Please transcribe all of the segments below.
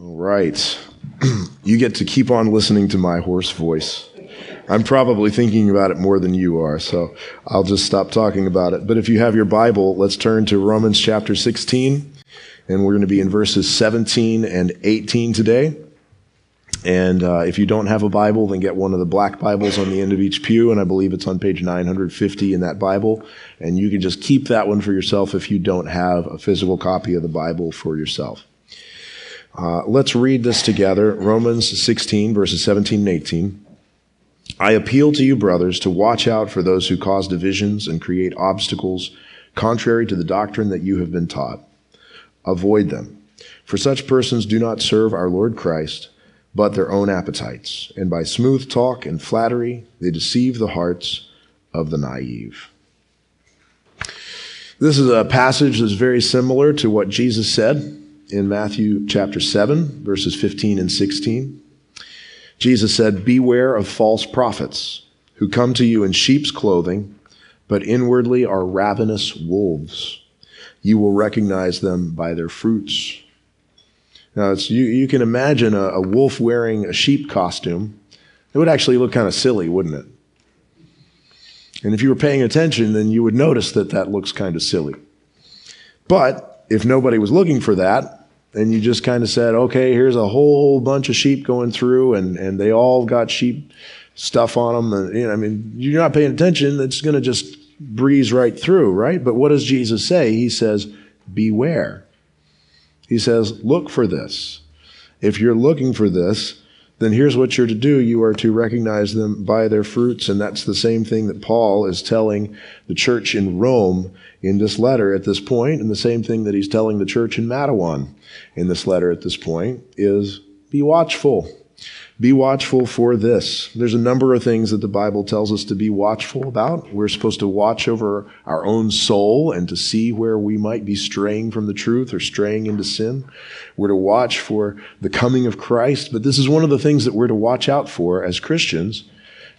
All right. you get to keep on listening to my hoarse voice. I'm probably thinking about it more than you are, so I'll just stop talking about it. But if you have your Bible, let's turn to Romans chapter 16, and we're going to be in verses 17 and 18 today. And uh, if you don't have a Bible, then get one of the black Bibles on the end of each pew, and I believe it's on page 950 in that Bible. And you can just keep that one for yourself if you don't have a physical copy of the Bible for yourself. Uh, let's read this together Romans 16, verses 17 and 18. I appeal to you, brothers, to watch out for those who cause divisions and create obstacles contrary to the doctrine that you have been taught. Avoid them. For such persons do not serve our Lord Christ, but their own appetites, and by smooth talk and flattery they deceive the hearts of the naive. This is a passage that's very similar to what Jesus said in Matthew chapter 7, verses 15 and 16. Jesus said, Beware of false prophets who come to you in sheep's clothing, but inwardly are ravenous wolves. You will recognize them by their fruits. Now, you, you can imagine a, a wolf wearing a sheep costume. It would actually look kind of silly, wouldn't it? And if you were paying attention, then you would notice that that looks kind of silly. But if nobody was looking for that, and you just kind of said, okay, here's a whole bunch of sheep going through, and, and they all got sheep stuff on them. And, you know, I mean, you're not paying attention, it's going to just breeze right through, right? But what does Jesus say? He says, beware. He says, look for this. If you're looking for this, then here's what you're to do. You are to recognize them by their fruits. And that's the same thing that Paul is telling the church in Rome in this letter at this point, and the same thing that he's telling the church in Matawan in this letter at this point is be watchful. Be watchful for this. There's a number of things that the Bible tells us to be watchful about. We're supposed to watch over our own soul and to see where we might be straying from the truth or straying into sin. We're to watch for the coming of Christ, but this is one of the things that we're to watch out for as Christians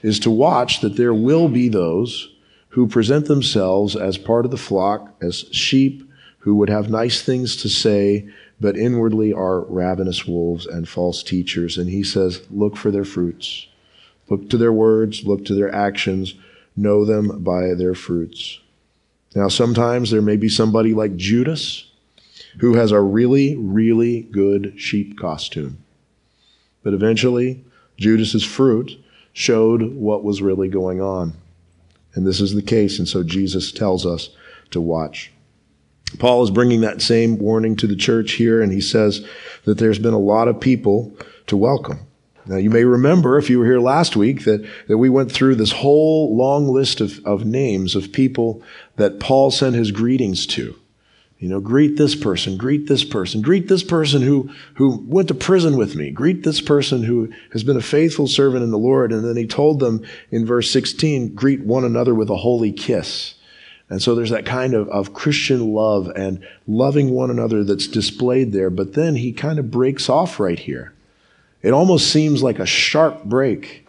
is to watch that there will be those who present themselves as part of the flock, as sheep who would have nice things to say, but inwardly are ravenous wolves and false teachers. And he says, look for their fruits. Look to their words, look to their actions, know them by their fruits. Now, sometimes there may be somebody like Judas who has a really, really good sheep costume. But eventually, Judas's fruit showed what was really going on. And this is the case, and so Jesus tells us to watch. Paul is bringing that same warning to the church here, and he says that there's been a lot of people to welcome. Now, you may remember, if you were here last week, that, that we went through this whole long list of, of names of people that Paul sent his greetings to. You know, greet this person, greet this person, greet this person who, who went to prison with me, greet this person who has been a faithful servant in the Lord. And then he told them in verse 16, greet one another with a holy kiss. And so there's that kind of, of Christian love and loving one another that's displayed there. But then he kind of breaks off right here. It almost seems like a sharp break,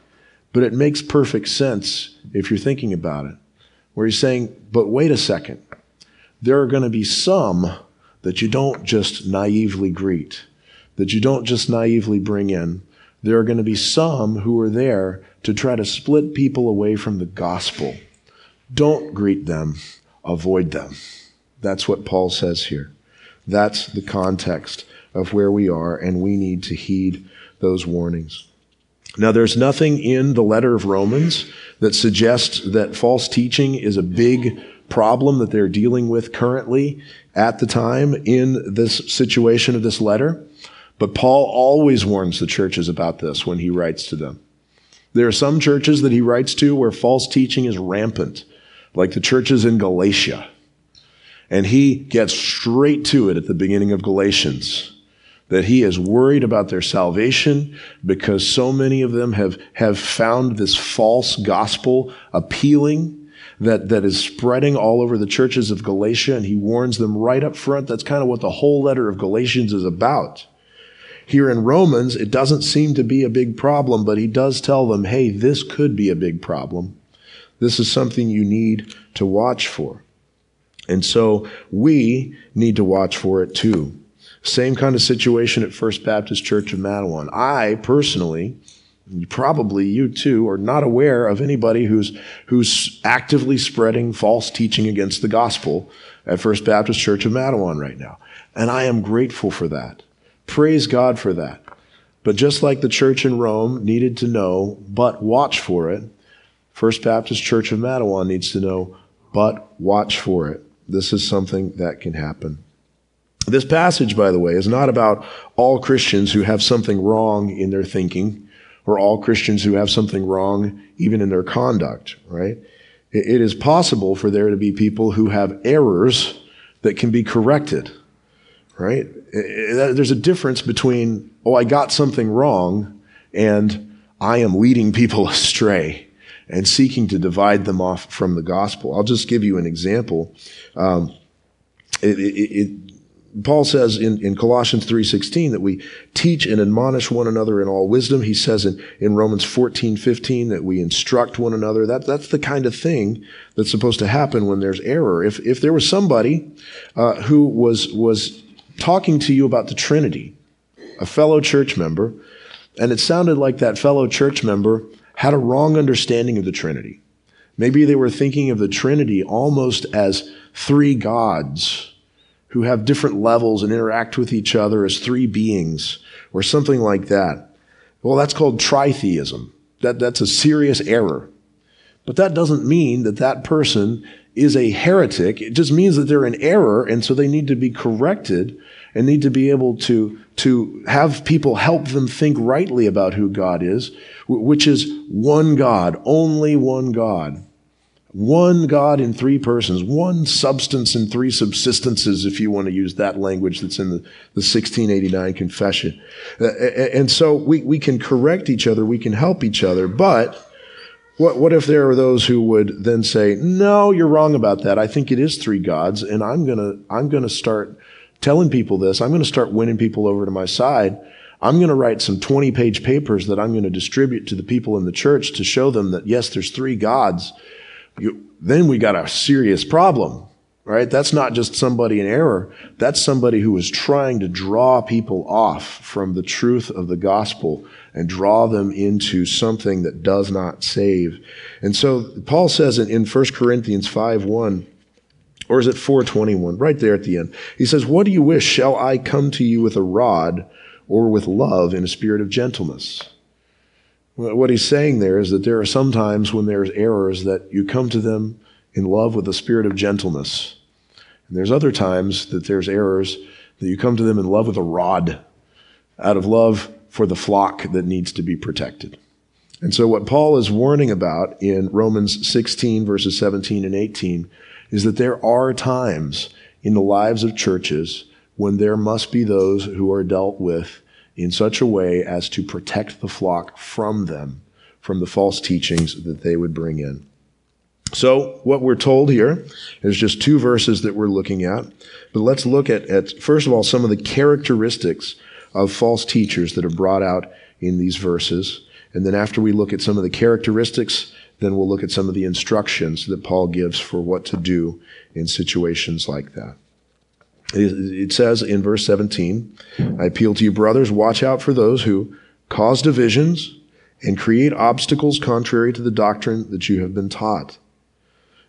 but it makes perfect sense if you're thinking about it. Where he's saying, but wait a second there are going to be some that you don't just naively greet, that you don't just naively bring in. There are going to be some who are there to try to split people away from the gospel. Don't greet them, avoid them. That's what Paul says here. That's the context of where we are, and we need to heed those warnings. Now, there's nothing in the letter of Romans that suggests that false teaching is a big problem that they're dealing with currently at the time in this situation of this letter. But Paul always warns the churches about this when he writes to them. There are some churches that he writes to where false teaching is rampant, like the churches in Galatia. And he gets straight to it at the beginning of Galatians that he is worried about their salvation because so many of them have, have found this false gospel appealing that, that is spreading all over the churches of Galatia, and he warns them right up front. That's kind of what the whole letter of Galatians is about. Here in Romans, it doesn't seem to be a big problem, but he does tell them, hey, this could be a big problem. This is something you need to watch for. And so we need to watch for it too. Same kind of situation at First Baptist Church of Matawan. I personally, probably you too, are not aware of anybody who's, who's actively spreading false teaching against the gospel at First Baptist Church of Matawan right now. And I am grateful for that. Praise God for that. But just like the church in Rome needed to know, but watch for it, First Baptist Church of Matawan needs to know, but watch for it. This is something that can happen. This passage, by the way, is not about all Christians who have something wrong in their thinking or all Christians who have something wrong even in their conduct, right? It is possible for there to be people who have errors that can be corrected, right? There's a difference between, oh, I got something wrong and I am leading people astray and seeking to divide them off from the gospel. I'll just give you an example. Um, it, it, it, Paul says in, in Colossians 3.16 that we teach and admonish one another in all wisdom. He says in, in Romans 14.15 that we instruct one another. That, that's the kind of thing that's supposed to happen when there's error. If, if there was somebody uh, who was, was talking to you about the Trinity, a fellow church member, and it sounded like that fellow church member had a wrong understanding of the Trinity. Maybe they were thinking of the Trinity almost as three gods who have different levels and interact with each other as three beings or something like that. Well, that's called tritheism. That, that's a serious error. But that doesn't mean that that person is a heretic. It just means that they're in error, and so they need to be corrected and need to be able to, to have people help them think rightly about who God is, which is one God, only one God. One God in three persons, one substance in three subsistences, if you want to use that language that's in the, the 1689 confession. Uh, and so we, we can correct each other, we can help each other, but what, what if there are those who would then say, no, you're wrong about that. I think it is three gods, and I'm gonna, I'm gonna start telling people this. I'm gonna start winning people over to my side. I'm going to write some 20 page papers that I'm going to distribute to the people in the church to show them that yes, there's three gods you, then we got a serious problem, right? That's not just somebody in error. That's somebody who is trying to draw people off from the truth of the gospel and draw them into something that does not save. And so Paul says in, in 1 Corinthians 5 1, or is it 421? Right there at the end. He says, What do you wish? Shall I come to you with a rod or with love in a spirit of gentleness? What he's saying there is that there are some times when there's errors that you come to them in love with a spirit of gentleness. And there's other times that there's errors that you come to them in love with a rod out of love for the flock that needs to be protected. And so what Paul is warning about in Romans 16 verses 17 and 18 is that there are times in the lives of churches when there must be those who are dealt with in such a way as to protect the flock from them, from the false teachings that they would bring in. So, what we're told here is just two verses that we're looking at. But let's look at, at, first of all, some of the characteristics of false teachers that are brought out in these verses. And then, after we look at some of the characteristics, then we'll look at some of the instructions that Paul gives for what to do in situations like that. It says in verse 17, I appeal to you, brothers, watch out for those who cause divisions and create obstacles contrary to the doctrine that you have been taught.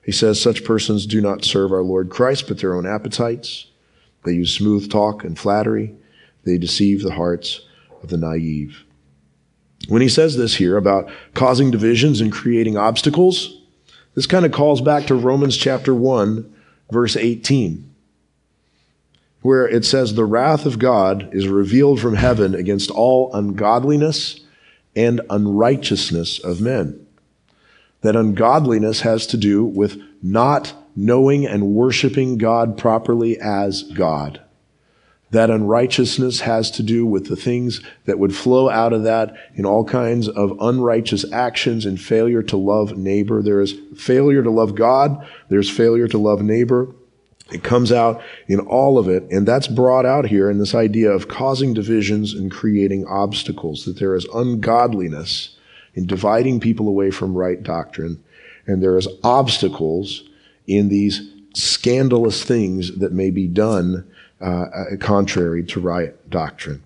He says such persons do not serve our Lord Christ, but their own appetites. They use smooth talk and flattery. They deceive the hearts of the naive. When he says this here about causing divisions and creating obstacles, this kind of calls back to Romans chapter 1, verse 18 where it says, The wrath of God is revealed from heaven against all ungodliness and unrighteousness of men. That ungodliness has to do with not knowing and worshiping God properly as God. That unrighteousness has to do with the things that would flow out of that in all kinds of unrighteous actions and failure to love neighbor. There is failure to love God. There's failure to love neighbor. It comes out in all of it, and that's brought out here in this idea of causing divisions and creating obstacles, that there is ungodliness in dividing people away from right doctrine, and there is obstacles in these scandalous things that may be done uh, contrary to right doctrine.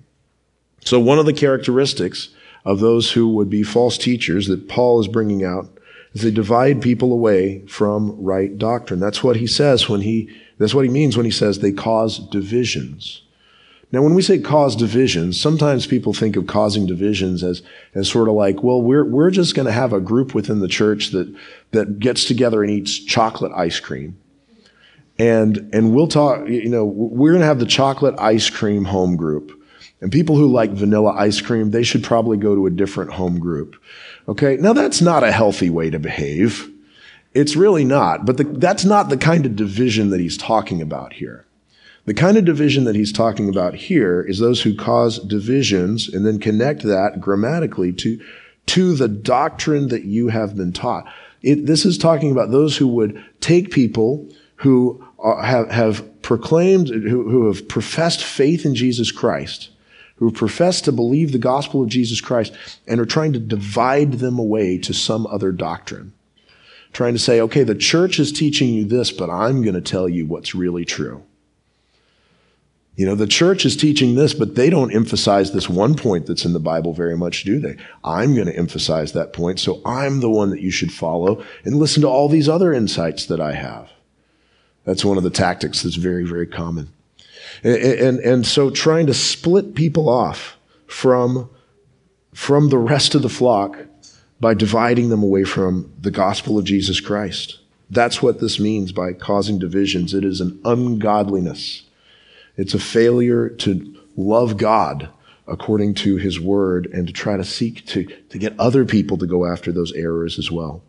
So, one of the characteristics of those who would be false teachers that Paul is bringing out is they divide people away from right doctrine. That's what he says when he, that's what he means when he says they cause divisions. Now, when we say cause divisions, sometimes people think of causing divisions as, as sort of like, well, we're, we're just going to have a group within the church that, that gets together and eats chocolate ice cream. And, and we'll talk, you know, we're going to have the chocolate ice cream home group. And people who like vanilla ice cream, they should probably go to a different home group. Okay. Now that's not a healthy way to behave. It's really not. But the, that's not the kind of division that he's talking about here. The kind of division that he's talking about here is those who cause divisions and then connect that grammatically to, to the doctrine that you have been taught. It, this is talking about those who would take people who Uh, have, have proclaimed, who, who have professed faith in Jesus Christ, who profess to believe the gospel of Jesus Christ, and are trying to divide them away to some other doctrine. Trying to say, okay, the church is teaching you this, but I'm going to tell you what's really true. You know, the church is teaching this, but they don't emphasize this one point that's in the Bible very much, do they? I'm going to emphasize that point, so I'm the one that you should follow and listen to all these other insights that I have. That's one of the tactics that's very, very common. And, and, and so trying to split people off from, from the rest of the flock by dividing them away from the gospel of Jesus Christ. That's what this means by causing divisions. It is an ungodliness. It's a failure to love God according to his word and to try to seek to, to get other people to go after those errors as well.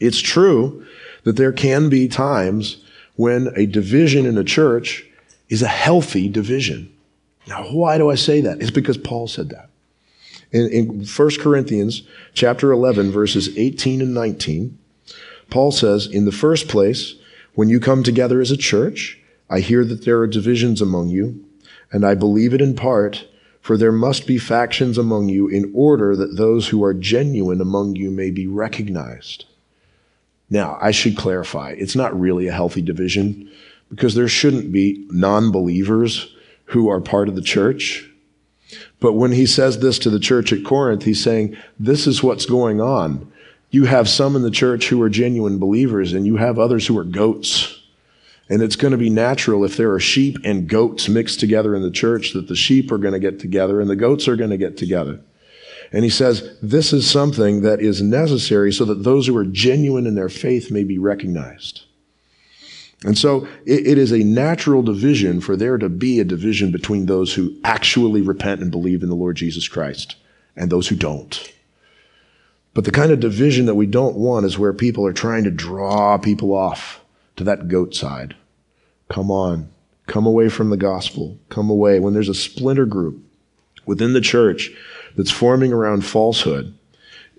It's true that there can be times when a division in a church is a healthy division. Now, why do I say that? It's because Paul said that. In, in 1 Corinthians chapter 11, verses 18 and 19, Paul says, In the first place, when you come together as a church, I hear that there are divisions among you, and I believe it in part, for there must be factions among you in order that those who are genuine among you may be recognized. Now, I should clarify, it's not really a healthy division because there shouldn't be non believers who are part of the church. But when he says this to the church at Corinth, he's saying, This is what's going on. You have some in the church who are genuine believers, and you have others who are goats. And it's going to be natural if there are sheep and goats mixed together in the church that the sheep are going to get together and the goats are going to get together. And he says, this is something that is necessary so that those who are genuine in their faith may be recognized. And so it, it is a natural division for there to be a division between those who actually repent and believe in the Lord Jesus Christ and those who don't. But the kind of division that we don't want is where people are trying to draw people off to that goat side. Come on. Come away from the gospel. Come away. When there's a splinter group within the church that's forming around falsehood,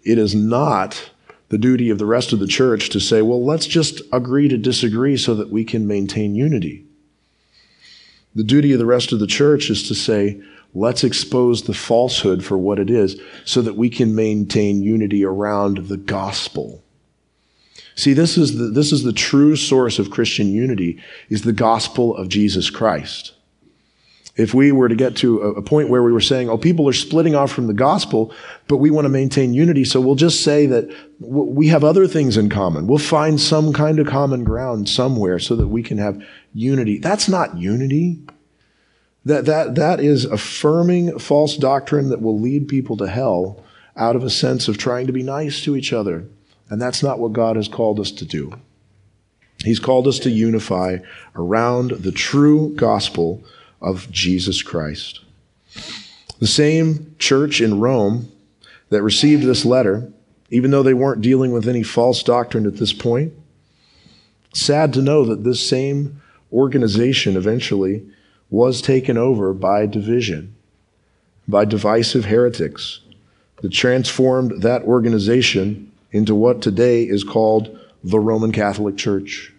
it is not the duty of the rest of the church to say, well, let's just agree to disagree so that we can maintain unity. The duty of the rest of the church is to say, let's expose the falsehood for what it is so that we can maintain unity around the gospel. See, this is the, this is the true source of Christian unity is the gospel of Jesus Christ. If we were to get to a, point where we were saying, oh, people are splitting off from the gospel, but we want to maintain unity, so we'll just say that we have other things in common. We'll find some kind of common ground somewhere so that we can have unity. That's not unity. That, that, that is affirming false doctrine that will lead people to hell out of a sense of trying to be nice to each other and that's not what God has called us to do. He's called us to unify around the true gospel of Jesus Christ. The same church in Rome that received this letter, even though they weren't dealing with any false doctrine at this point, sad to know that this same organization eventually was taken over by division, by divisive heretics that transformed that organization into what today is called the Roman Catholic Church.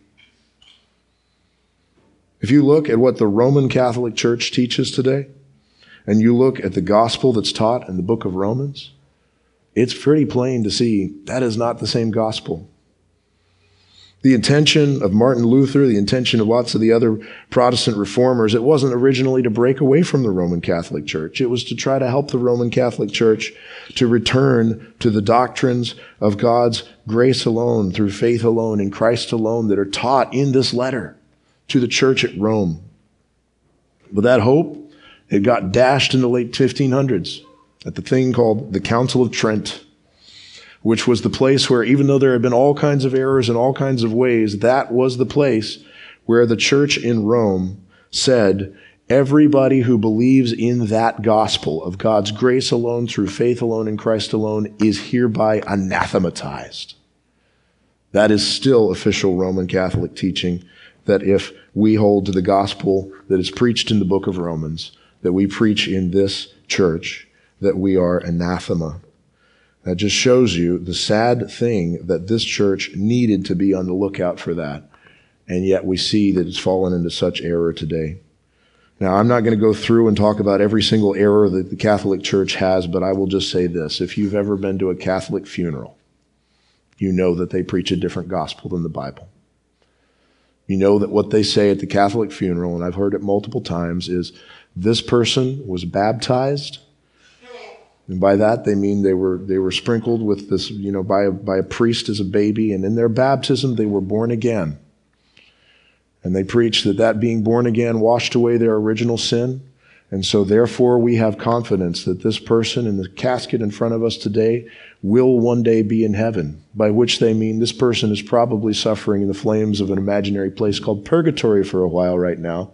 If you look at what the Roman Catholic Church teaches today, and you look at the gospel that's taught in the book of Romans, it's pretty plain to see that is not the same gospel. The intention of Martin Luther, the intention of lots of the other Protestant reformers, it wasn't originally to break away from the Roman Catholic Church. It was to try to help the Roman Catholic Church to return to the doctrines of God's grace alone, through faith alone, in Christ alone, that are taught in this letter to the church at Rome. But that hope, it got dashed in the late 1500s at the thing called the Council of Trent which was the place where, even though there had been all kinds of errors in all kinds of ways, that was the place where the church in Rome said, Everybody who believes in that gospel of God's grace alone, through faith alone, in Christ alone, is hereby anathematized. That is still official Roman Catholic teaching that if we hold to the gospel that is preached in the book of Romans, that we preach in this church, that we are anathema that just shows you the sad thing that this church needed to be on the lookout for that. And yet we see that it's fallen into such error today. Now, I'm not going to go through and talk about every single error that the Catholic Church has, but I will just say this. If you've ever been to a Catholic funeral, you know that they preach a different gospel than the Bible. You know that what they say at the Catholic funeral, and I've heard it multiple times, is this person was baptized and by that they mean they were they were sprinkled with this, you know, by a, by a priest as a baby, and in their baptism they were born again. And they preach that that being born again washed away their original sin. And so therefore we have confidence that this person in the casket in front of us today will one day be in heaven, by which they mean this person is probably suffering in the flames of an imaginary place called purgatory for a while right now.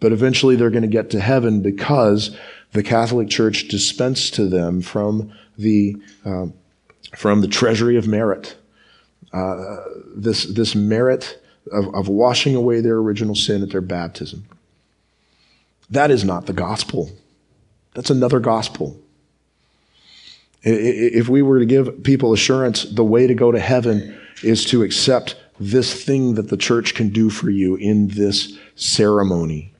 But eventually they're going to get to heaven because the Catholic Church dispensed to them from the, uh, from the treasury of merit. Uh, this, this merit of, of washing away their original sin at their baptism. That is not the gospel. That's another gospel. If we were to give people assurance, the way to go to heaven is to accept this thing that the church can do for you in this ceremony.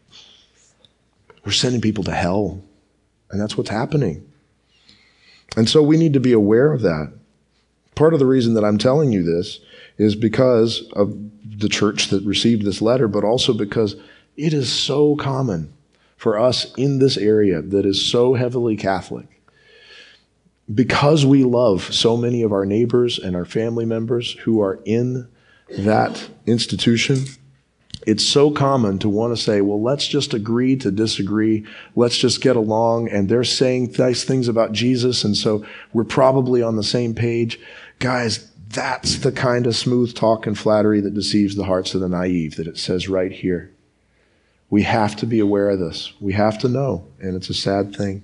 We're sending people to hell. And that's what's happening. And so we need to be aware of that. Part of the reason that I'm telling you this is because of the church that received this letter, but also because it is so common for us in this area that is so heavily Catholic. Because we love so many of our neighbors and our family members who are in that institution, it's so common to want to say, well, let's just agree to disagree. Let's just get along. And they're saying nice things about Jesus. And so we're probably on the same page. Guys, that's the kind of smooth talk and flattery that deceives the hearts of the naive that it says right here. We have to be aware of this. We have to know. And it's a sad thing.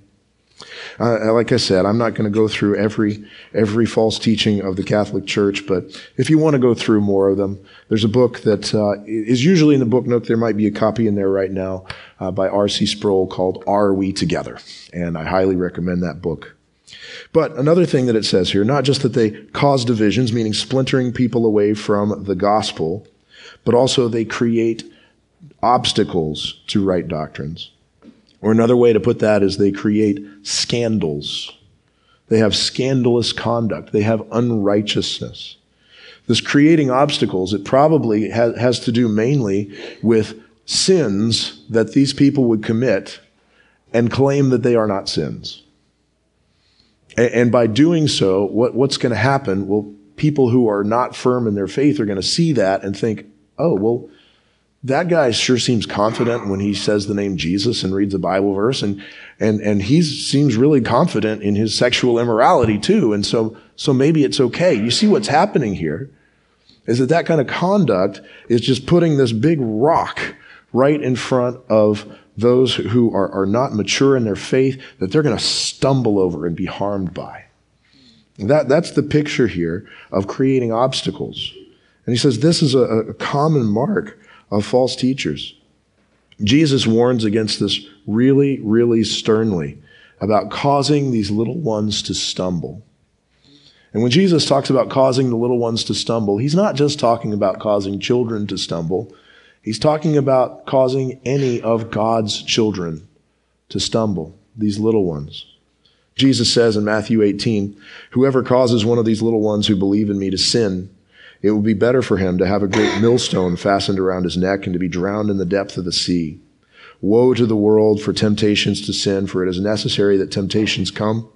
Uh, like I said, I'm not going to go through every every false teaching of the Catholic Church, but if you want to go through more of them, there's a book that uh, is usually in the book nook. There might be a copy in there right now uh, by R.C. Sproul called "Are We Together?" and I highly recommend that book. But another thing that it says here, not just that they cause divisions, meaning splintering people away from the gospel, but also they create obstacles to right doctrines. Or another way to put that is they create scandals. They have scandalous conduct. They have unrighteousness. This creating obstacles, it probably has, has to do mainly with sins that these people would commit and claim that they are not sins. And, and by doing so, what, what's going to happen? Well, people who are not firm in their faith are going to see that and think, oh, well, that guy sure seems confident when he says the name Jesus and reads a Bible verse, and and and he seems really confident in his sexual immorality too. And so so maybe it's okay. You see what's happening here is that that kind of conduct is just putting this big rock right in front of those who are, are not mature in their faith that they're going to stumble over and be harmed by. That, that's the picture here of creating obstacles. And he says this is a, a common mark of false teachers. Jesus warns against this really, really sternly about causing these little ones to stumble. And when Jesus talks about causing the little ones to stumble, he's not just talking about causing children to stumble. He's talking about causing any of God's children to stumble, these little ones. Jesus says in Matthew 18, Whoever causes one of these little ones who believe in me to sin, It would be better for him to have a great millstone fastened around his neck and to be drowned in the depth of the sea. Woe to the world for temptations to sin, for it is necessary that temptations come,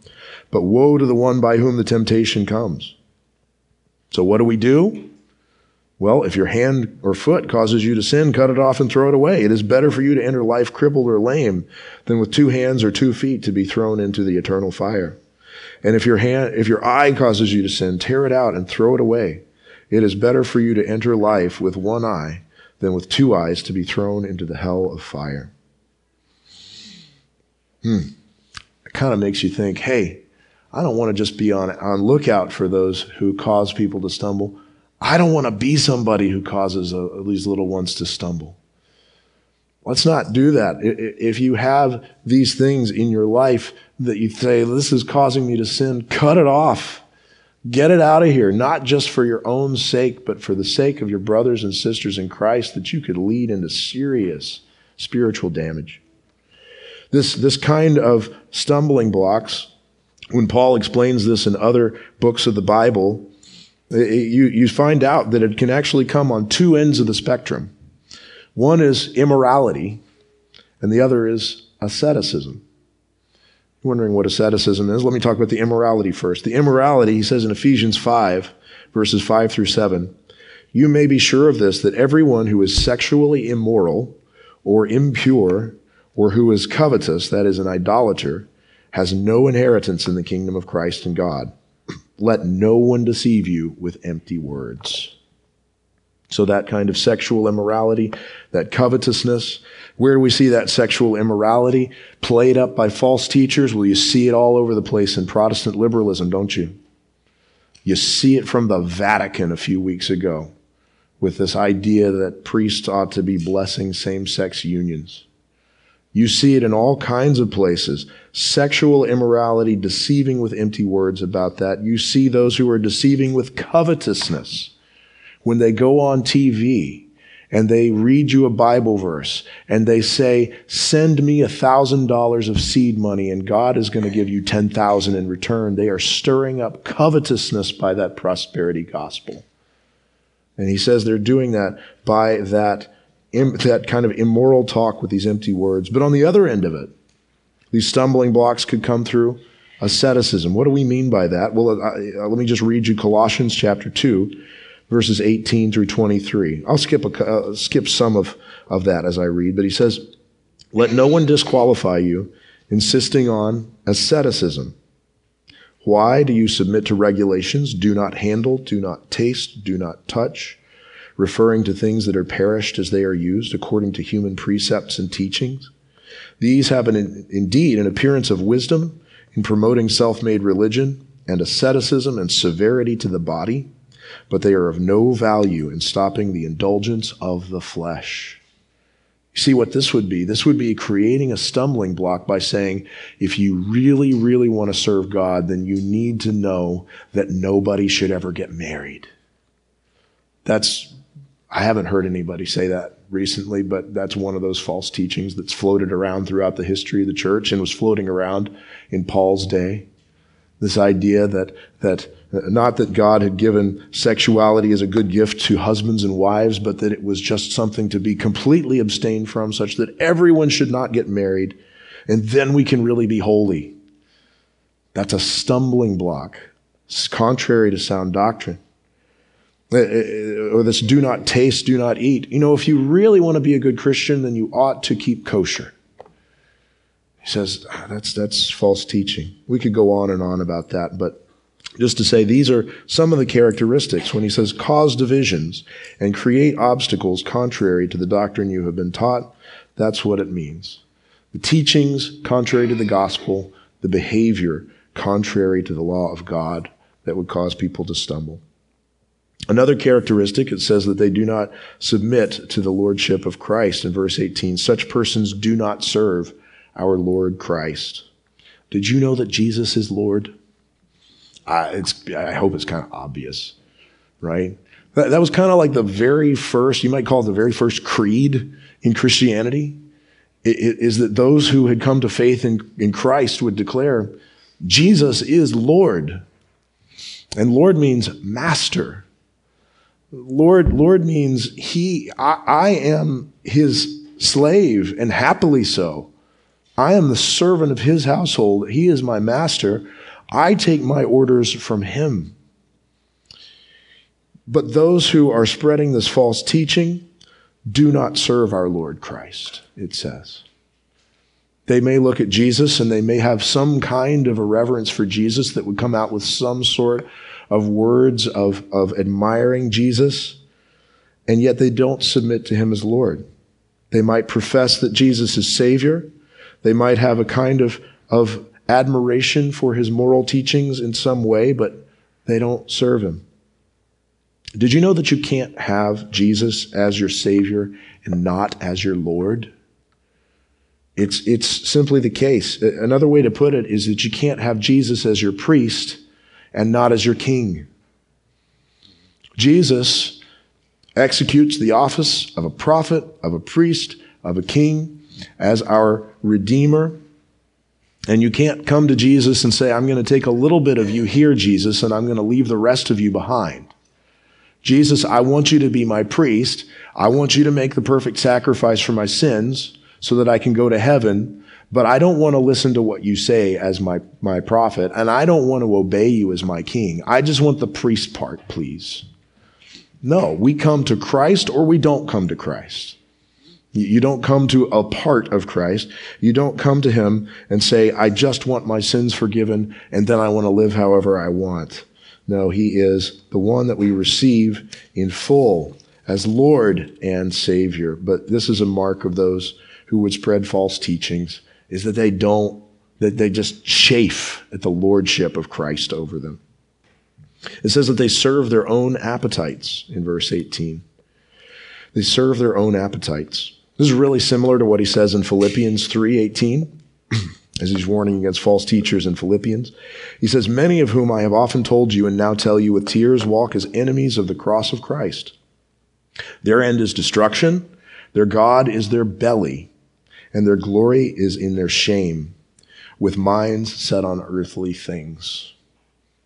but woe to the one by whom the temptation comes. So what do we do? Well, if your hand or foot causes you to sin, cut it off and throw it away. It is better for you to enter life crippled or lame than with two hands or two feet to be thrown into the eternal fire. And if your hand, if your eye causes you to sin, tear it out and throw it away. It is better for you to enter life with one eye than with two eyes to be thrown into the hell of fire. Hmm. It kind of makes you think, hey, I don't want to just be on, on lookout for those who cause people to stumble. I don't want to be somebody who causes a, uh, these little ones to stumble. Let's not do that. If you have these things in your life that you say, this is causing me to sin, cut it off. Get it out of here, not just for your own sake, but for the sake of your brothers and sisters in Christ, that you could lead into serious spiritual damage. This, this kind of stumbling blocks, when Paul explains this in other books of the Bible, eh, eh, you, you find out that it can actually come on two ends of the spectrum. One is immorality, and the other is asceticism. Wondering what asceticism is? Let me talk about the immorality first. The immorality, he says in Ephesians 5, verses 5 through 7, you may be sure of this, that everyone who is sexually immoral or impure or who is covetous, that is, an idolater, has no inheritance in the kingdom of Christ and God. Let no one deceive you with empty words. So, that kind of sexual immorality, that covetousness, where do we see that sexual immorality played up by false teachers? Well, you see it all over the place in Protestant liberalism, don't you? You see it from the Vatican a few weeks ago with this idea that priests ought to be blessing same sex unions. You see it in all kinds of places. Sexual immorality, deceiving with empty words about that. You see those who are deceiving with covetousness when they go on TV and they read you a Bible verse and they say, send me a thousand dollars of seed money and God is going to give you 10,000 in return. They are stirring up covetousness by that prosperity gospel. And he says they're doing that by that that kind of immoral talk with these empty words. But on the other end of it, these stumbling blocks could come through asceticism. What do we mean by that? Well, let me just read you Colossians chapter 2, verses 18 through 23. I'll skip, a, uh, skip some of, of that as I read, but he says, Let no one disqualify you, insisting on asceticism. Why do you submit to regulations? Do not handle, do not taste, do not touch referring to things that are perished as they are used according to human precepts and teachings. These have an, indeed an appearance of wisdom in promoting self made religion and asceticism and severity to the body, but they are of no value in stopping the indulgence of the flesh. See what this would be? This would be creating a stumbling block by saying, if you really, really want to serve God, then you need to know that nobody should ever get married. That's I haven't heard anybody say that recently, but that's one of those false teachings that's floated around throughout the history of the church and was floating around in Paul's day. This idea that, that not that God had given sexuality as a good gift to husbands and wives, but that it was just something to be completely abstained from, such that everyone should not get married, and then we can really be holy. That's a stumbling block. It's contrary to sound doctrine. Uh, uh, or this do not taste, do not eat. You know, if you really want to be a good Christian, then you ought to keep kosher. He says ah, that's, that's false teaching. We could go on and on about that, but just to say these are some of the characteristics when he says cause divisions and create obstacles contrary to the doctrine you have been taught, that's what it means. The teachings contrary to the gospel, the behavior contrary to the law of God that would cause people to stumble. Another characteristic, it says that they do not submit to the lordship of Christ in verse 18. Such persons do not serve our Lord Christ. Did you know that Jesus is Lord? I, I hope it's kind of obvious, right? That, that was kind of like the very first, you might call it the very first creed in Christianity, it, it, is that those who had come to faith in, in Christ would declare, Jesus is Lord. And Lord means master. Lord, Lord means he, I, I am his slave and happily so. I am the servant of his household. He is my master. I take my orders from him. But those who are spreading this false teaching do not serve our Lord Christ, it says. They may look at Jesus and they may have some kind of a reverence for Jesus that would come out with some sort of words of, of admiring Jesus, and yet they don't submit to him as Lord. They might profess that Jesus is Savior. They might have a kind of, of admiration for his moral teachings in some way, but they don't serve him. Did you know that you can't have Jesus as your Savior and not as your Lord? It's, it's simply the case. Another way to put it is that you can't have Jesus as your priest and not as your king. Jesus executes the office of a prophet, of a priest, of a king as our Redeemer. And you can't come to Jesus and say, I'm going to take a little bit of you here, Jesus, and I'm going to leave the rest of you behind. Jesus, I want you to be my priest. I want you to make the perfect sacrifice for my sins so that I can go to heaven. But I don't want to listen to what you say as my, my prophet, and I don't want to obey you as my king. I just want the priest part, please. No, we come to Christ or we don't come to Christ. You don't come to a part of Christ. You don't come to him and say, I just want my sins forgiven and then I want to live however I want. No, he is the one that we receive in full as Lord and Savior. But this is a mark of those who would spread false teachings is that they don't, that they just chafe at the lordship of Christ over them. It says that they serve their own appetites in verse 18. They serve their own appetites. This is really similar to what he says in Philippians 3:18 as he's warning against false teachers in Philippians. He says, Many of whom I have often told you and now tell you with tears walk as enemies of the cross of Christ. Their end is destruction, their God is their belly, and their glory is in their shame, with minds set on earthly things.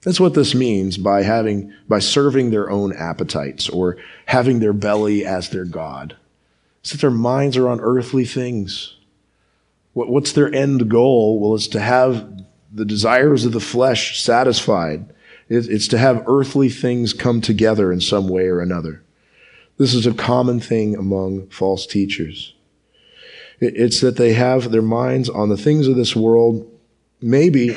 That's what this means by having, by serving their own appetites or having their belly as their God. That their minds are on earthly things. What's their end goal? Well, it's to have the desires of the flesh satisfied. It's to have earthly things come together in some way or another. This is a common thing among false teachers. It's that they have their minds on the things of this world. Maybe,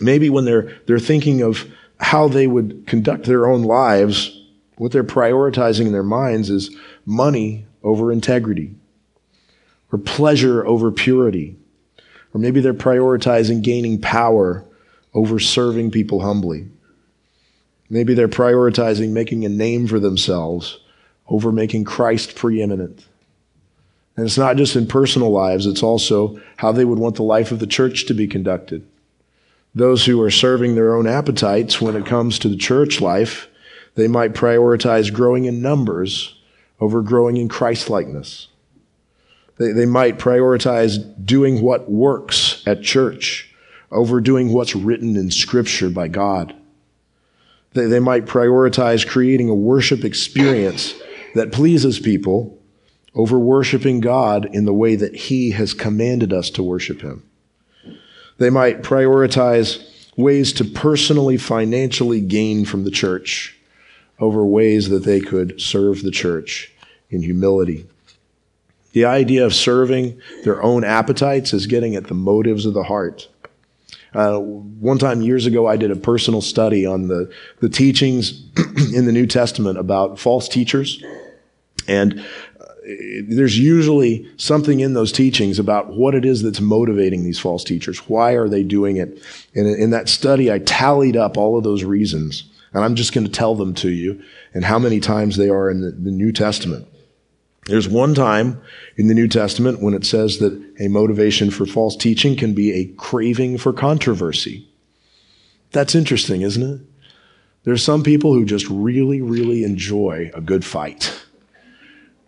maybe when they're, they're thinking of how they would conduct their own lives, what they're prioritizing in their minds is money over integrity or pleasure over purity. Or maybe they're prioritizing gaining power over serving people humbly. Maybe they're prioritizing making a name for themselves over making Christ preeminent. And it's not just in personal lives, it's also how they would want the life of the church to be conducted. Those who are serving their own appetites when it comes to the church life, they might prioritize growing in numbers over growing in Christlikeness. They, they might prioritize doing what works at church over doing what's written in Scripture by God. They, they might prioritize creating a worship experience that pleases people over worshiping God in the way that He has commanded us to worship Him. They might prioritize ways to personally, financially gain from the church over ways that they could serve the church in humility. The idea of serving their own appetites is getting at the motives of the heart. Uh, one time years ago, I did a personal study on the, the teachings in the New Testament about false teachers. And uh, there's usually something in those teachings about what it is that's motivating these false teachers. Why are they doing it? And in that study, I tallied up all of those reasons. And I'm just going to tell them to you and how many times they are in the, the New Testament. There's one time in the New Testament when it says that a motivation for false teaching can be a craving for controversy. That's interesting, isn't it? There's some people who just really, really enjoy a good fight.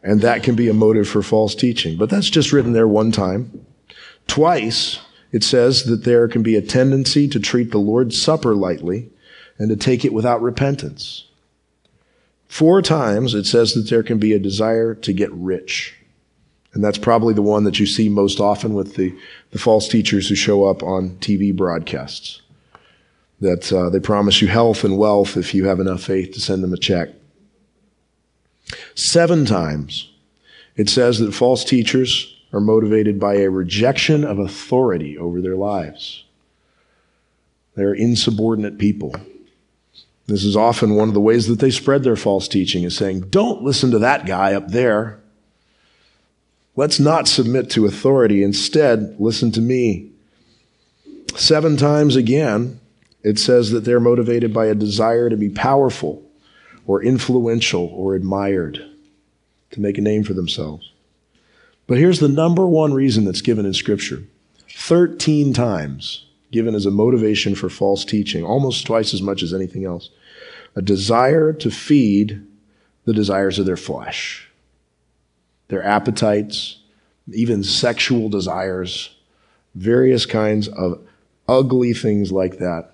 And that can be a motive for false teaching. But that's just written there one time. Twice, it says that there can be a tendency to treat the Lord's Supper lightly and to take it without repentance. Four times it says that there can be a desire to get rich. And that's probably the one that you see most often with the, the false teachers who show up on TV broadcasts. That uh, they promise you health and wealth if you have enough faith to send them a check. Seven times it says that false teachers are motivated by a rejection of authority over their lives. They're insubordinate people. This is often one of the ways that they spread their false teaching is saying, don't listen to that guy up there. Let's not submit to authority. Instead, listen to me. Seven times again, it says that they're motivated by a desire to be powerful or influential or admired, to make a name for themselves. But here's the number one reason that's given in Scripture 13 times given as a motivation for false teaching, almost twice as much as anything else. A desire to feed the desires of their flesh, their appetites, even sexual desires, various kinds of ugly things like that.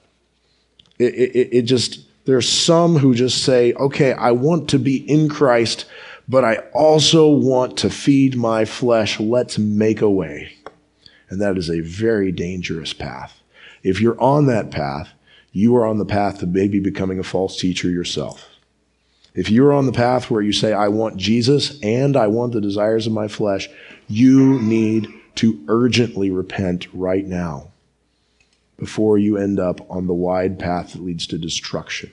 It, it, it just, there's some who just say, okay, I want to be in Christ, but I also want to feed my flesh. Let's make a way. And that is a very dangerous path. If you're on that path, you are on the path to maybe becoming a false teacher yourself. If you're on the path where you say, I want Jesus and I want the desires of my flesh, you need to urgently repent right now before you end up on the wide path that leads to destruction.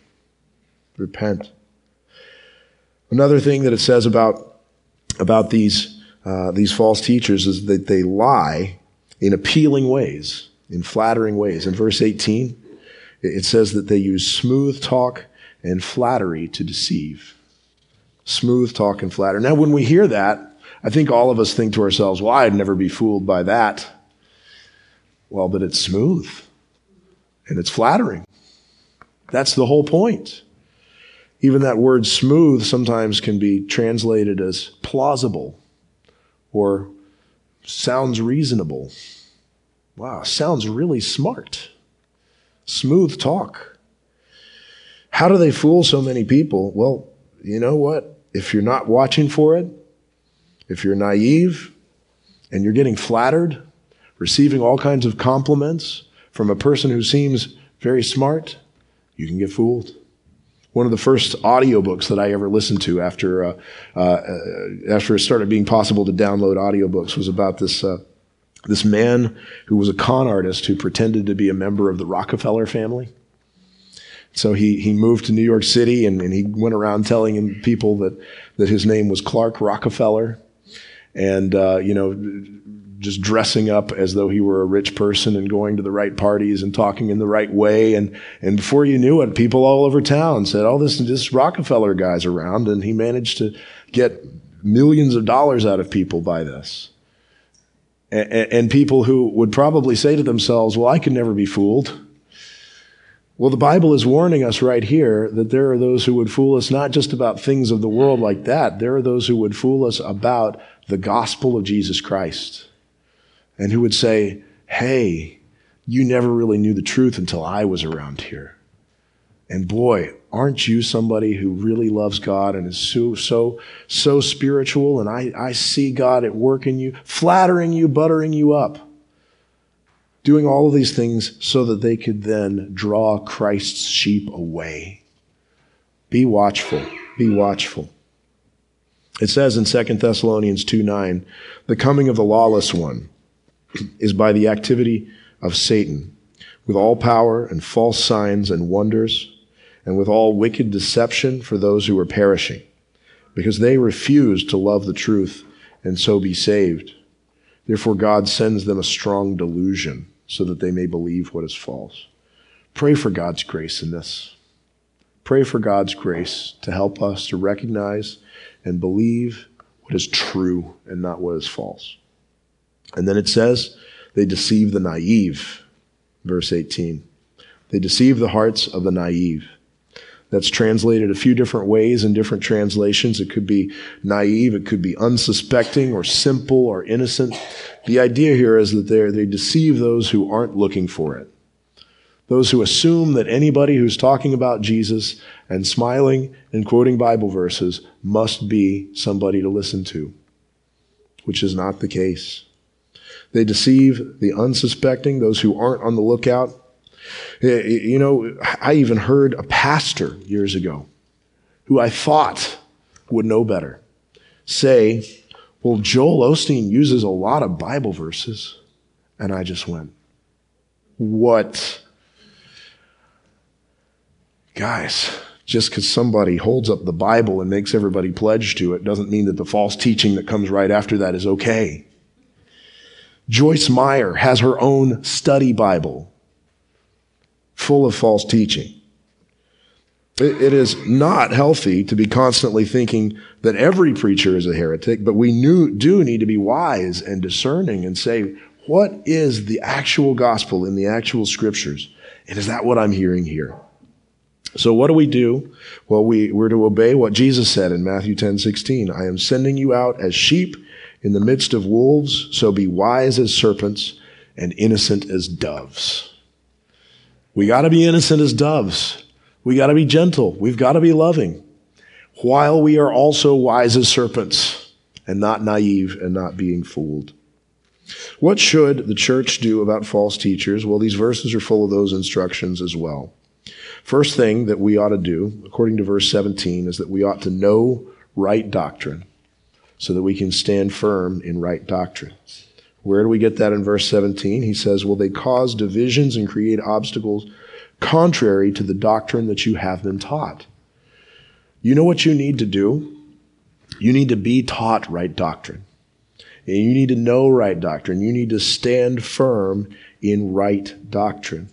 Repent. Another thing that it says about, about these, uh, these false teachers is that they lie in appealing ways, in flattering ways. In verse 18, it says that they use smooth talk and flattery to deceive. Smooth talk and flattery. Now, when we hear that, I think all of us think to ourselves, well, I'd never be fooled by that. Well, but it's smooth and it's flattering. That's the whole point. Even that word smooth sometimes can be translated as plausible or sounds reasonable. Wow, sounds really smart. Smooth talk. How do they fool so many people? Well, you know what? If you're not watching for it, if you're naive and you're getting flattered, receiving all kinds of compliments from a person who seems very smart, you can get fooled one of the first audiobooks that I ever listened to after uh, uh, after it started being possible to download audiobooks was about this uh, this man who was a con artist who pretended to be a member of the Rockefeller family. So he, he moved to New York City and, and he went around telling people that, that his name was Clark Rockefeller. And, uh, you know, just dressing up as though he were a rich person and going to the right parties and talking in the right way. And, and before you knew it, people all over town said, oh, this, this Rockefeller guy's around. And he managed to get millions of dollars out of people by this. And, people who would probably say to themselves, well, I can never be fooled. Well, the Bible is warning us right here that there are those who would fool us not just about things of the world like that. There are those who would fool us about the gospel of Jesus Christ and who would say, Hey, you never really knew the truth until I was around here. And boy, aren't you somebody who really loves God and is so, so, so spiritual? And I, I see God at work in you, flattering you, buttering you up, doing all of these things so that they could then draw Christ's sheep away. Be watchful. Be watchful. It says in 2 Thessalonians 2 9, the coming of the lawless one is by the activity of Satan, with all power and false signs and wonders, and with all wicked deception for those who are perishing, because they refuse to love the truth and so be saved. Therefore, God sends them a strong delusion so that they may believe what is false. Pray for God's grace in this. Pray for God's grace to help us to recognize and believe what is true and not what is false. And then it says, they deceive the naive. Verse 18. They deceive the hearts of the naive. That's translated a few different ways in different translations. It could be naive, it could be unsuspecting or simple or innocent. The idea here is that they they deceive those who aren't looking for it. those who assume that anybody who's talking about Jesus and smiling and quoting Bible verses must be somebody to listen to, which is not the case. They deceive the unsuspecting, those who aren't on the lookout. Eh, you know, I even heard a pastor years ago who I thought would know better say, Well, Joel Osteen uses a lot of Bible verses. And I just went, What? Guys, just because somebody holds up the Bible and makes everybody pledge to it doesn't mean that the false teaching that comes right after that is okay. Joyce Meyer has her own study Bible full of false teaching. It is not healthy to be constantly thinking that every preacher is a heretic, but we do need to be wise and discerning and say, what is the actual gospel in the actual scriptures? And is that what I'm hearing here? So what do we do? Well, we, we're to obey what Jesus said in Matthew 10, 16. I am sending you out as sheep in the midst of wolves, so be wise as serpents and innocent as doves. We got to be innocent as doves. We got to be gentle. We've got to be loving while we are also wise as serpents and not naive and not being fooled. What should the church do about false teachers? Well, these verses are full of those instructions as well. First thing that we ought to do, according to verse 17, is that we ought to know right doctrine so that we can stand firm in right doctrine. Where do we get that in verse 17? He says, Will they cause divisions and create obstacles contrary to the doctrine that you have been taught. You know what you need to do? You need to be taught right doctrine. And you need to know right doctrine. You need to stand firm in right doctrine.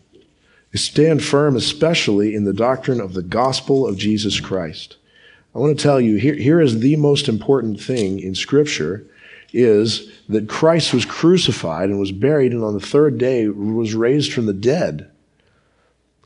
Stand firm, especially in the doctrine of the gospel of Jesus Christ. I want to tell you, here, here is the most important thing in Scripture is that Christ was crucified and was buried, and on the third day was raised from the dead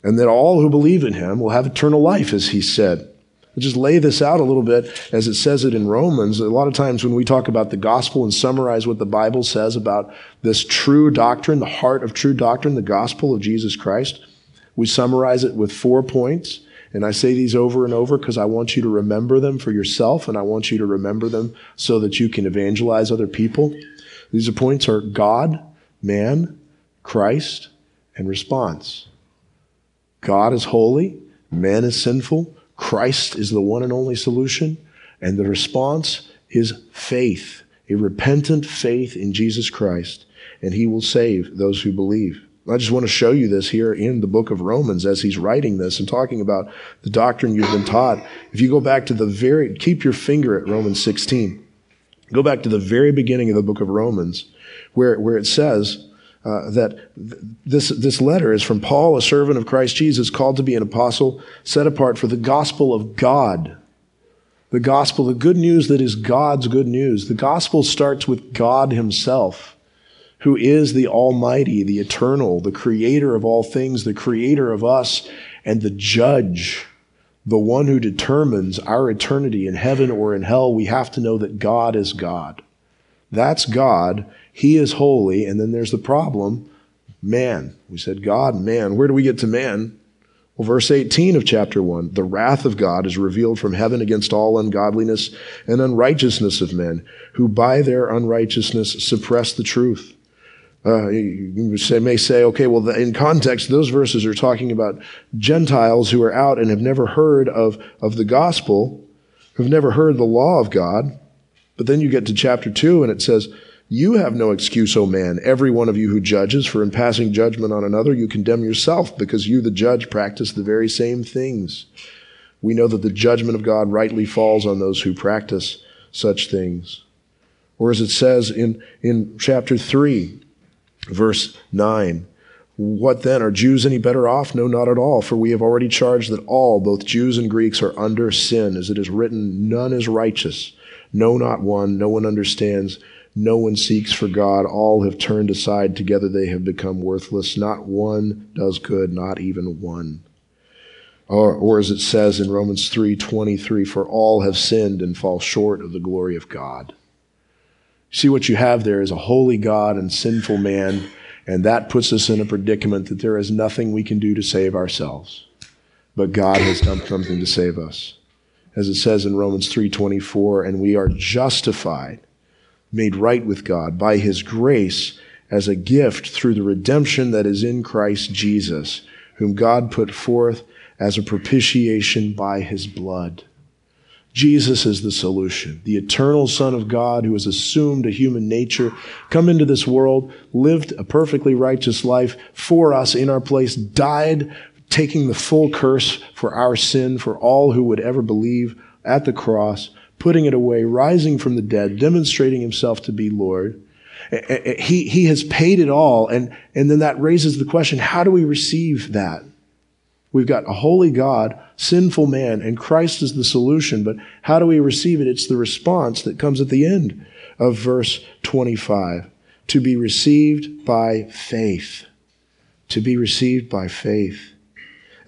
and that all who believe in him will have eternal life, as he said. I'll just lay this out a little bit as it says it in Romans. A lot of times when we talk about the gospel and summarize what the Bible says about this true doctrine, the heart of true doctrine, the gospel of Jesus Christ, we summarize it with four points. And I say these over and over because I want you to remember them for yourself and I want you to remember them so that you can evangelize other people. These points are God, man, Christ, and response. God is holy, man is sinful, Christ is the one and only solution, and the response is faith, a repentant faith in Jesus Christ, and he will save those who believe. I just want to show you this here in the book of Romans as he's writing this and talking about the doctrine you've been taught. If you go back to the very, keep your finger at Romans 16. Go back to the very beginning of the book of Romans where, where it says, uh, that th- this, this letter is from Paul, a servant of Christ Jesus, called to be an apostle, set apart for the gospel of God. The gospel, the good news that is God's good news. The gospel starts with God Himself, who is the Almighty, the Eternal, the Creator of all things, the Creator of us, and the Judge, the one who determines our eternity in heaven or in hell. We have to know that God is God. That's God he is holy. And then there's the problem man. We said God, man. Where do we get to man? Well, verse 18 of chapter 1 the wrath of God is revealed from heaven against all ungodliness and unrighteousness of men, who by their unrighteousness suppress the truth. Uh, you may say, okay, well, in context, those verses are talking about Gentiles who are out and have never heard of, of the gospel, who've never heard the law of God. But then you get to chapter 2 and it says, you have no excuse, O man, every one of you who judges, for in passing judgment on another, you condemn yourself, because you, the judge, practice the very same things. We know that the judgment of God rightly falls on those who practice such things. Or as it says in, in chapter 3, verse 9, what then? Are Jews any better off? No, not at all, for we have already charged that all, both Jews and Greeks, are under sin. As it is written, none is righteous, no, not one, no one understands. No one seeks for God. All have turned aside. Together they have become worthless. Not one does good, not even one. Or, or as it says in Romans 3:23, for all have sinned and fall short of the glory of God. See what you have there is a holy God and sinful man, And that puts us in a predicament that there is nothing we can do to save ourselves. But God has done something to save us. As it says in Romans 3:24, and we are justified, made right with God by his grace as a gift through the redemption that is in Christ Jesus, whom God put forth as a propitiation by his blood. Jesus is the solution. The eternal Son of God who has assumed a human nature, come into this world, lived a perfectly righteous life for us in our place, died, taking the full curse for our sin, for all who would ever believe at the cross, putting it away, rising from the dead, demonstrating himself to be Lord. He, he has paid it all. And, and then that raises the question, how do we receive that? We've got a holy God, sinful man, and Christ is the solution. But how do we receive it? It's the response that comes at the end of verse 25. To be received by faith. To be received by faith.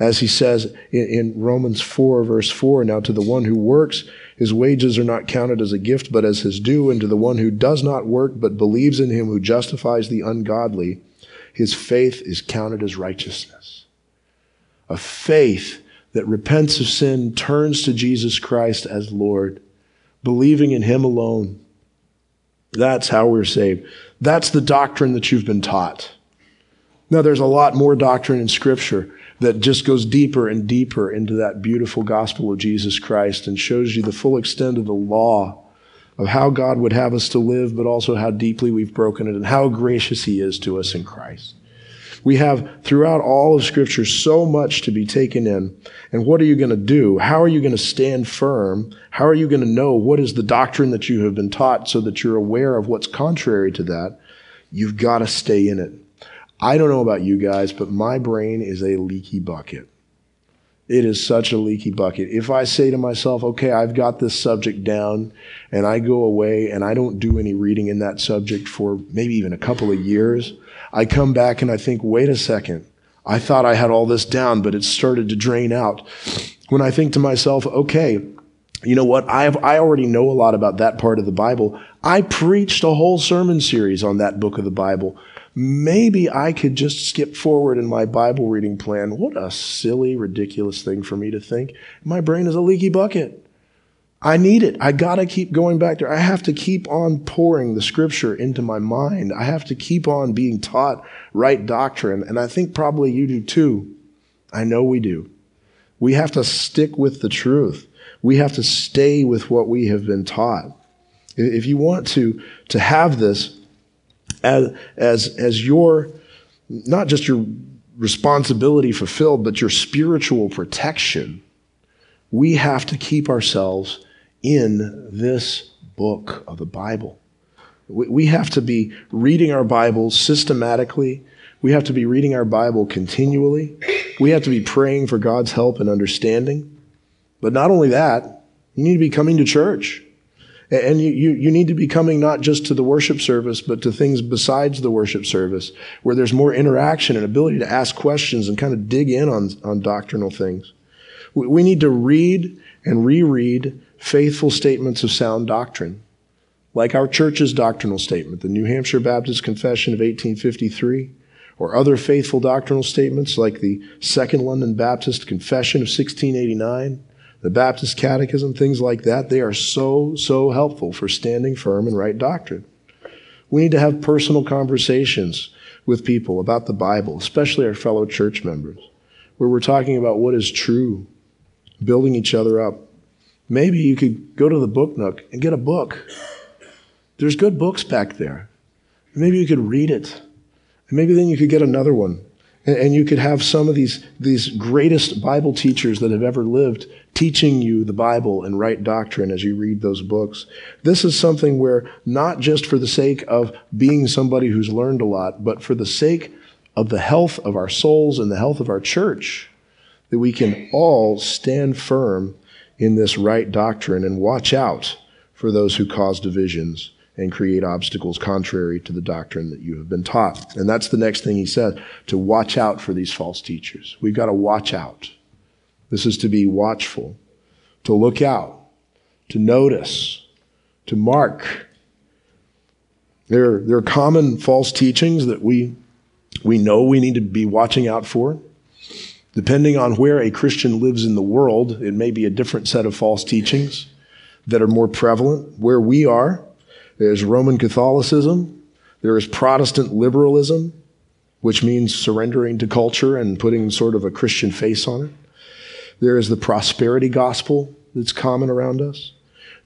As he says in, in Romans 4, verse 4, now to the one who works, his wages are not counted as a gift, but as his due, and to the one who does not work, but believes in him who justifies the ungodly, his faith is counted as righteousness a faith that repents of sin, turns to Jesus Christ as Lord, believing in Him alone. That's how we're saved. That's the doctrine that you've been taught. Now, there's a lot more doctrine in Scripture that just goes deeper and deeper into that beautiful gospel of Jesus Christ and shows you the full extent of the law of how God would have us to live, but also how deeply we've broken it and how gracious He is to us in Christ. We have throughout all of Scripture so much to be taken in. And what are you going to do? How are you going to stand firm? How are you going to know what is the doctrine that you have been taught so that you're aware of what's contrary to that? You've got to stay in it. I don't know about you guys, but my brain is a leaky bucket. It is such a leaky bucket. If I say to myself, okay, I've got this subject down, and I go away and I don't do any reading in that subject for maybe even a couple of years, I come back and I think, wait a second. I thought I had all this down, but it started to drain out. When I think to myself, okay, you know what? I have, I already know a lot about that part of the Bible. I preached a whole sermon series on that book of the Bible. Maybe I could just skip forward in my Bible reading plan. What a silly, ridiculous thing for me to think. My brain is a leaky bucket. I need it. I got to keep going back there. I have to keep on pouring the scripture into my mind. I have to keep on being taught right doctrine. And I think probably you do too. I know we do. We have to stick with the truth. We have to stay with what we have been taught. If you want to, to have this as, as, as your, not just your responsibility fulfilled, but your spiritual protection, we have to keep ourselves in this book of the Bible. We have to be reading our Bible systematically. We have to be reading our Bible continually. We have to be praying for God's help and understanding. But not only that, you need to be coming to church. And you, you, you, need to be coming not just to the worship service, but to things besides the worship service, where there's more interaction and ability to ask questions and kind of dig in on, on doctrinal things. We need to read and reread faithful statements of sound doctrine, like our church's doctrinal statement, the New Hampshire Baptist Confession of 1853, or other faithful doctrinal statements like the Second London Baptist Confession of 1689, the Baptist Catechism, things like that. They are so, so helpful for standing firm in right doctrine. We need to have personal conversations with people about the Bible, especially our fellow church members, where we're talking about what is true, building each other up, Maybe you could go to the book nook and get a book. There's good books back there. Maybe you could read it. And maybe then you could get another one. And, and you could have some of these, these greatest Bible teachers that have ever lived teaching you the Bible and right doctrine as you read those books. This is something where not just for the sake of being somebody who's learned a lot, but for the sake of the health of our souls and the health of our church, that we can all stand firm in this right doctrine and watch out for those who cause divisions and create obstacles contrary to the doctrine that you have been taught. And that's the next thing he said to watch out for these false teachers. We've got to watch out. This is to be watchful, to look out, to notice, to mark. There, there are common false teachings that we we know we need to be watching out for. Depending on where a Christian lives in the world, it may be a different set of false teachings that are more prevalent. Where we are, there's Roman Catholicism, there is Protestant liberalism, which means surrendering to culture and putting sort of a Christian face on it. There is the prosperity gospel that's common around us.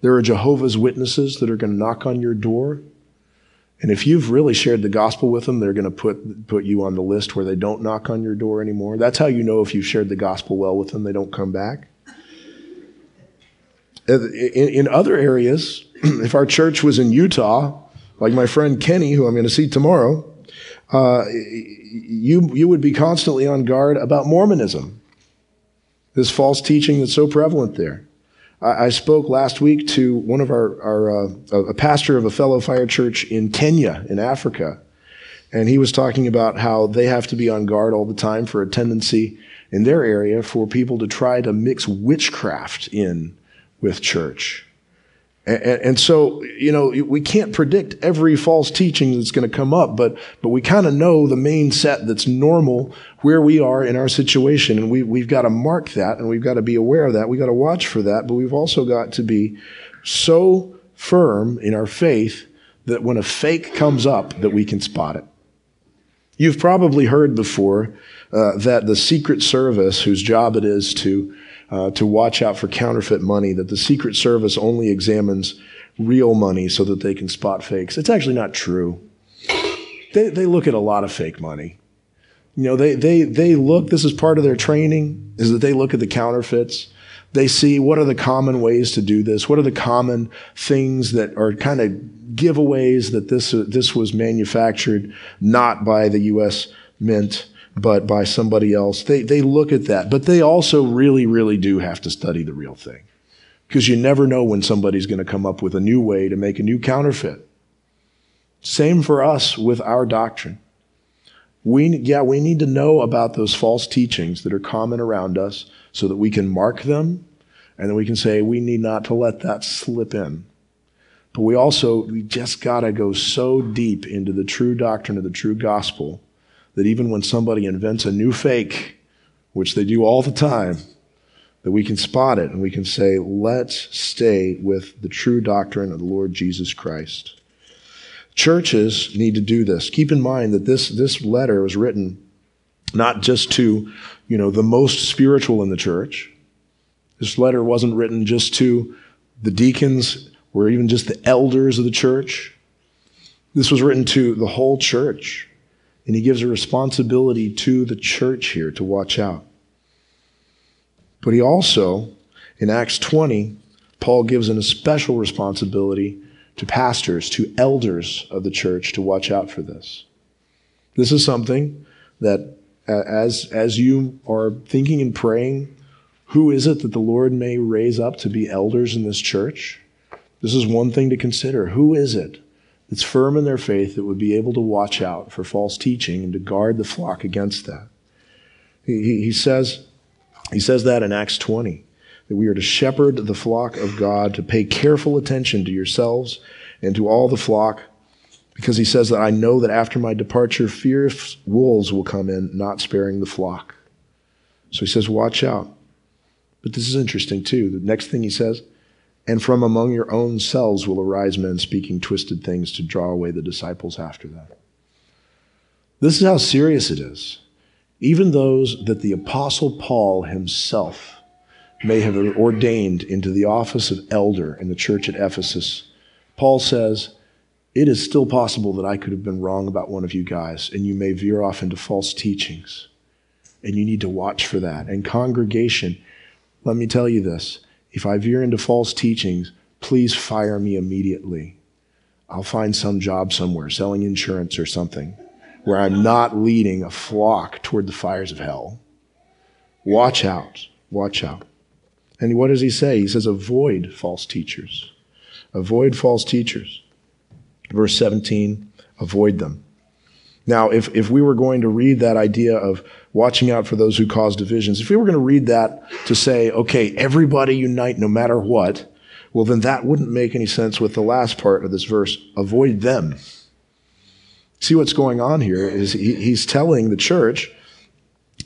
There are Jehovah's Witnesses that are going to knock on your door. And if you've really shared the gospel with them, they're going to put, put you on the list where they don't knock on your door anymore. That's how you know if you've shared the gospel well with them, they don't come back. In, in other areas, if our church was in Utah, like my friend Kenny, who I'm going to see tomorrow, uh, you, you would be constantly on guard about Mormonism, this false teaching that's so prevalent there. I, I spoke last week to one of our, our uh, a pastor of a fellow fire church in Kenya, in Africa, and he was talking about how they have to be on guard all the time for a tendency in their area for people to try to mix witchcraft in with church. And, and, so, you know, we can't predict every false teaching that's going to come up, but, but we kind of know the main set that's normal where we are in our situation. And we, we've got to mark that and we've got to be aware of that. We've got to watch for that, but we've also got to be so firm in our faith that when a fake comes up, that we can spot it. You've probably heard before uh, that the Secret Service, whose job it is to uh, to watch out for counterfeit money, that the Secret Service only examines real money so that they can spot fakes. It's actually not true. They, they look at a lot of fake money. You know, they, they, they look, this is part of their training, is that they look at the counterfeits. They see what are the common ways to do this? What are the common things that are kind of giveaways that this, this was manufactured not by the U.S. Mint but by somebody else. They, they look at that, but they also really, really do have to study the real thing because you never know when somebody's going to come up with a new way to make a new counterfeit. Same for us with our doctrine. We, yeah, we need to know about those false teachings that are common around us so that we can mark them and then we can say we need not to let that slip in. But we also, we just got to go so deep into the true doctrine of the true gospel that even when somebody invents a new fake, which they do all the time, that we can spot it and we can say, let's stay with the true doctrine of the Lord Jesus Christ. Churches need to do this. Keep in mind that this, this letter was written not just to, you know, the most spiritual in the church. This letter wasn't written just to the deacons or even just the elders of the church. This was written to the whole church. And he gives a responsibility to the church here to watch out. But he also, in Acts 20, Paul gives an especial responsibility to pastors, to elders of the church to watch out for this. This is something that as, as you are thinking and praying, who is it that the Lord may raise up to be elders in this church? This is one thing to consider. Who is it that's firm in their faith that would be able to watch out for false teaching and to guard the flock against that. He, he, says, he says that in Acts 20, that we are to shepherd the flock of God, to pay careful attention to yourselves and to all the flock, because he says that I know that after my departure, fierce wolves will come in, not sparing the flock. So he says, watch out. But this is interesting too. The next thing he says, and from among your own selves will arise men speaking twisted things to draw away the disciples after them. This is how serious it is. Even those that the Apostle Paul himself may have ordained into the office of elder in the church at Ephesus, Paul says, It is still possible that I could have been wrong about one of you guys, and you may veer off into false teachings. And you need to watch for that. And congregation, let me tell you this if I veer into false teachings, please fire me immediately. I'll find some job somewhere, selling insurance or something, where I'm not leading a flock toward the fires of hell. Watch out. Watch out. And what does he say? He says, avoid false teachers. Avoid false teachers. Verse 17, avoid them. Now, if, if we were going to read that idea of watching out for those who cause divisions, if we were going to read that to say, okay, everybody unite no matter what, well, then that wouldn't make any sense with the last part of this verse avoid them. See what's going on here is he, he's telling the church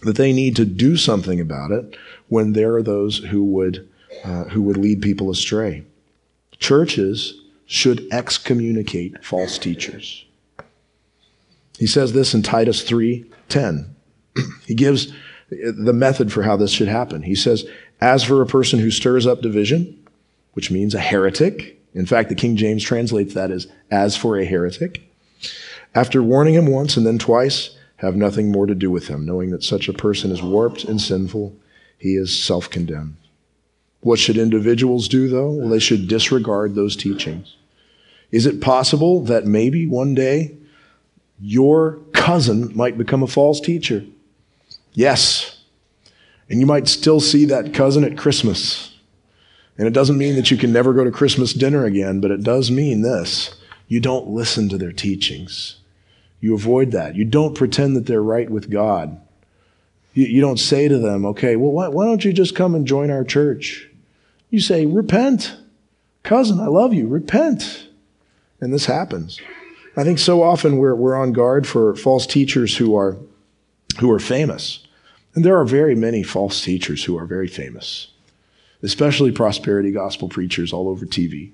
that they need to do something about it when there are those who would, uh, who would lead people astray. Churches should excommunicate false teachers. He says this in Titus 3:10. he gives the method for how this should happen. He says, "As for a person who stirs up division, which means a heretic, in fact, the King James translates that as as for a heretic, after warning him once and then twice, have nothing more to do with him, knowing that such a person is warped and sinful, he is self-condemned." What should individuals do though? Well, they should disregard those teachings. Is it possible that maybe one day your cousin might become a false teacher? Yes. And you might still see that cousin at Christmas. And it doesn't mean that you can never go to Christmas dinner again, but it does mean this you don't listen to their teachings. You avoid that. You don't pretend that they're right with God. You, you don't say to them, okay, well, why, why don't you just come and join our church? You say, repent. Cousin, I love you. Repent. And this happens. I think so often we're, we're on guard for false teachers who are, who are famous. And there are very many false teachers who are very famous, especially prosperity gospel preachers all over TV.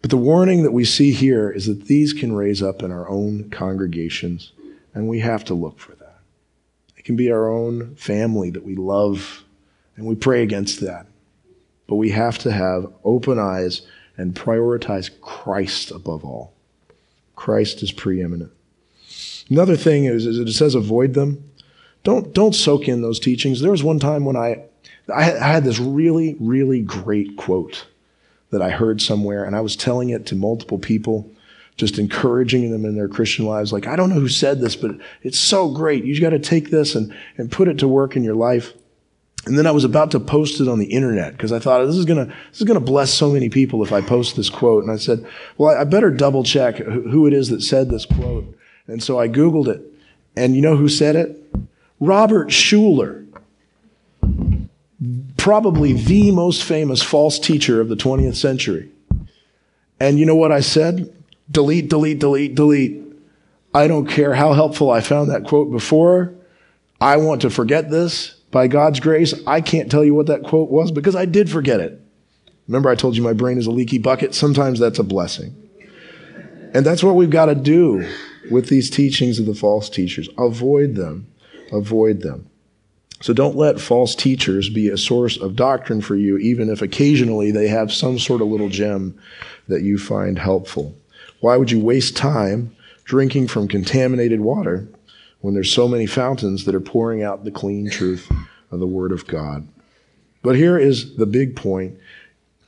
But the warning that we see here is that these can raise up in our own congregations, and we have to look for that. It can be our own family that we love, and we pray against that. But we have to have open eyes and prioritize Christ above all. Christ is preeminent. Another thing is, is it says avoid them. Don't, don't soak in those teachings. There was one time when I, I had this really, really great quote that I heard somewhere, and I was telling it to multiple people, just encouraging them in their Christian lives. Like, I don't know who said this, but it's so great. You got to take this and, and put it to work in your life. And then I was about to post it on the internet because I thought this is gonna this is gonna bless so many people if I post this quote. And I said, well, I better double check who it is that said this quote. And so I googled it, and you know who said it? Robert Schuller, probably the most famous false teacher of the 20th century. And you know what I said? Delete, delete, delete, delete. I don't care how helpful I found that quote before. I want to forget this by God's grace, I can't tell you what that quote was because I did forget it. Remember, I told you my brain is a leaky bucket? Sometimes that's a blessing. And that's what we've got to do with these teachings of the false teachers. Avoid them. Avoid them. So don't let false teachers be a source of doctrine for you, even if occasionally they have some sort of little gem that you find helpful. Why would you waste time drinking from contaminated water when there's so many fountains that are pouring out the clean truth of the Word of God. But here is the big point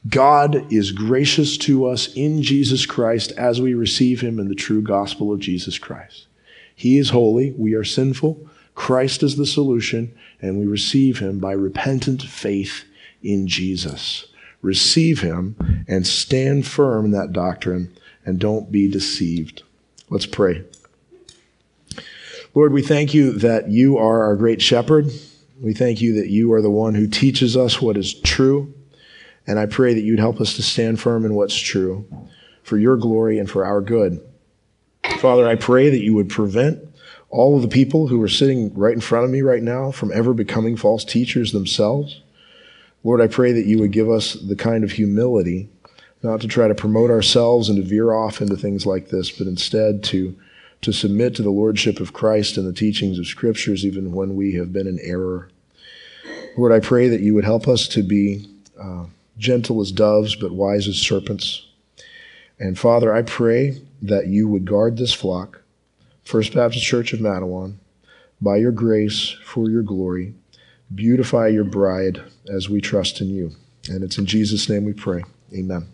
God is gracious to us in Jesus Christ as we receive Him in the true gospel of Jesus Christ. He is holy, we are sinful. Christ is the solution, and we receive Him by repentant faith in Jesus. Receive Him and stand firm in that doctrine and don't be deceived. Let's pray. Lord, we thank you that you are our great shepherd. We thank you that you are the one who teaches us what is true. And I pray that you'd help us to stand firm in what's true for your glory and for our good. Father, I pray that you would prevent all of the people who are sitting right in front of me right now from ever becoming false teachers themselves. Lord, I pray that you would give us the kind of humility not to try to promote ourselves and to veer off into things like this, but instead to to submit to the lordship of Christ and the teachings of scriptures, even when we have been in error. Lord, I pray that you would help us to be uh, gentle as doves, but wise as serpents. And Father, I pray that you would guard this flock, First Baptist Church of Matawan, by your grace, for your glory. Beautify your bride as we trust in you. And it's in Jesus' name we pray. Amen.